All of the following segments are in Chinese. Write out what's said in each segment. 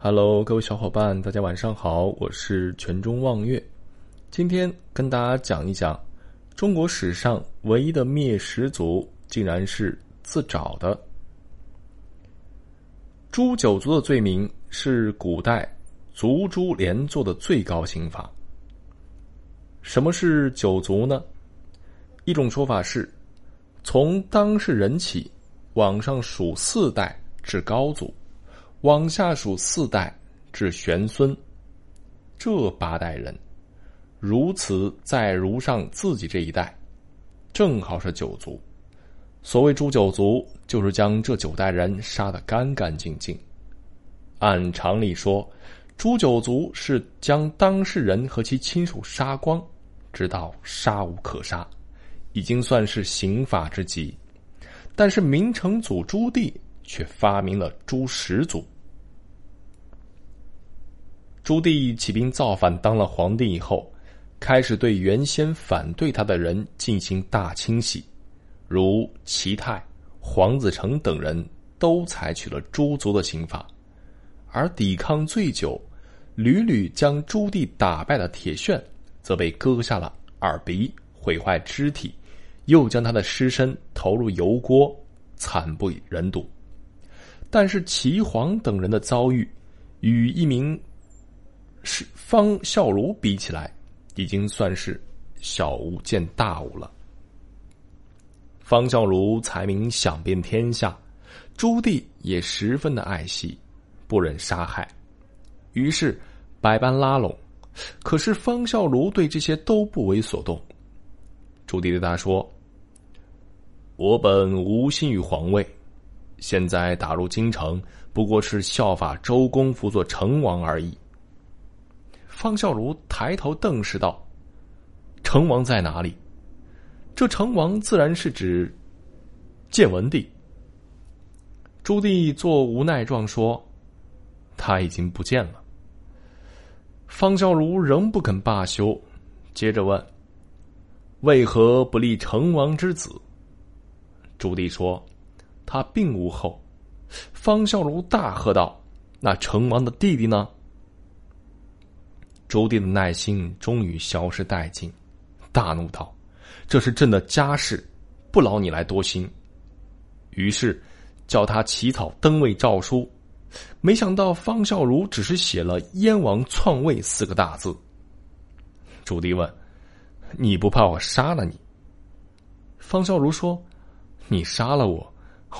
Hello，各位小伙伴，大家晚上好，我是全中望月。今天跟大家讲一讲中国史上唯一的灭十族，竟然是自找的。诛九族的罪名是古代族诛连坐的最高刑罚。什么是九族呢？一种说法是，从当事人起，往上数四代至高祖，往下数四代至玄孙，这八代人，如此再如上自己这一代，正好是九族。所谓诛九族，就是将这九代人杀得干干净净。按常理说，诛九族是将当事人和其亲属杀光，直到杀无可杀。已经算是刑法之极，但是明成祖朱棣却发明了诛十族。朱棣起兵造反，当了皇帝以后，开始对原先反对他的人进行大清洗，如齐泰、黄子成等人都采取了诛族的刑法，而抵抗最久、屡屡将朱棣打败的铁铉，则被割下了耳鼻。毁坏肢体，又将他的尸身投入油锅，惨不忍睹。但是齐黄等人的遭遇，与一名是方孝孺比起来，已经算是小巫见大巫了。方孝孺才名响遍天下，朱棣也十分的爱惜，不忍杀害，于是百般拉拢。可是方孝孺对这些都不为所动。朱棣对他说：“我本无心于皇位，现在打入京城，不过是效法周公辅佐成王而已。”方孝孺抬头瞪视道：“成王在哪里？”这成王自然是指建文帝。朱棣做无奈状说：“他已经不见了。”方孝孺仍不肯罢休，接着问。为何不立成王之子？朱棣说：“他并无后。”方孝孺大喝道：“那成王的弟弟呢？”朱棣的耐心终于消失殆尽，大怒道：“这是朕的家事，不劳你来多心。”于是叫他起草登位诏书。没想到方孝孺只是写了“燕王篡位”四个大字。朱棣问。你不怕我杀了你？方孝孺说：“你杀了我，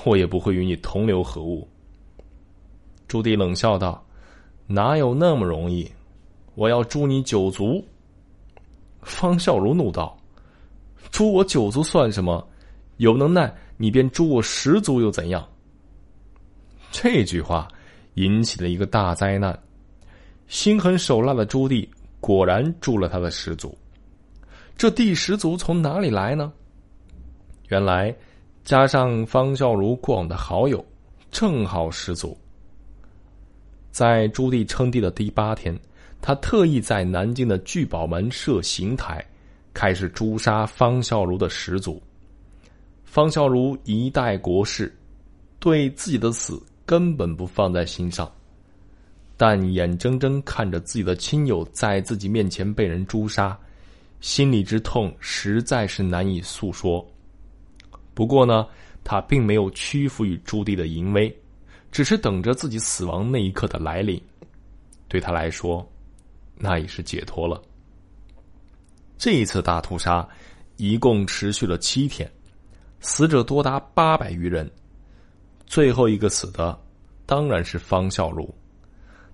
我也不会与你同流合污。”朱棣冷笑道：“哪有那么容易？我要诛你九族。”方孝孺怒道：“诛我九族算什么？有能耐你便诛我十族又怎样？”这句话引起了一个大灾难。心狠手辣的朱棣果然诛了他的十族。这第十族从哪里来呢？原来，加上方孝孺过往的好友，正好十族。在朱棣称帝的第八天，他特意在南京的聚宝门设刑台，开始诛杀方孝孺的十族。方孝孺一代国士，对自己的死根本不放在心上，但眼睁睁看着自己的亲友在自己面前被人诛杀。心里之痛实在是难以诉说。不过呢，他并没有屈服于朱棣的淫威，只是等着自己死亡那一刻的来临。对他来说，那也是解脱了。这一次大屠杀一共持续了七天，死者多达八百余人。最后一个死的当然是方孝孺，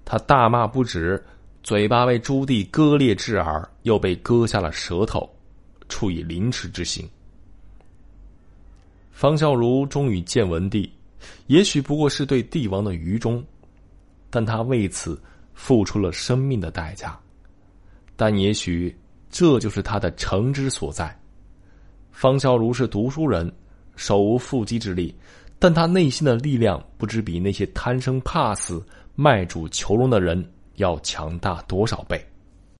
他大骂不止。嘴巴被朱棣割裂至耳，又被割下了舌头，处以凌迟之刑。方孝孺忠于建文帝，也许不过是对帝王的愚忠，但他为此付出了生命的代价。但也许这就是他的诚之所在。方孝孺是读书人，手无缚鸡之力，但他内心的力量不知比那些贪生怕死、卖主求荣的人。要强大多少倍？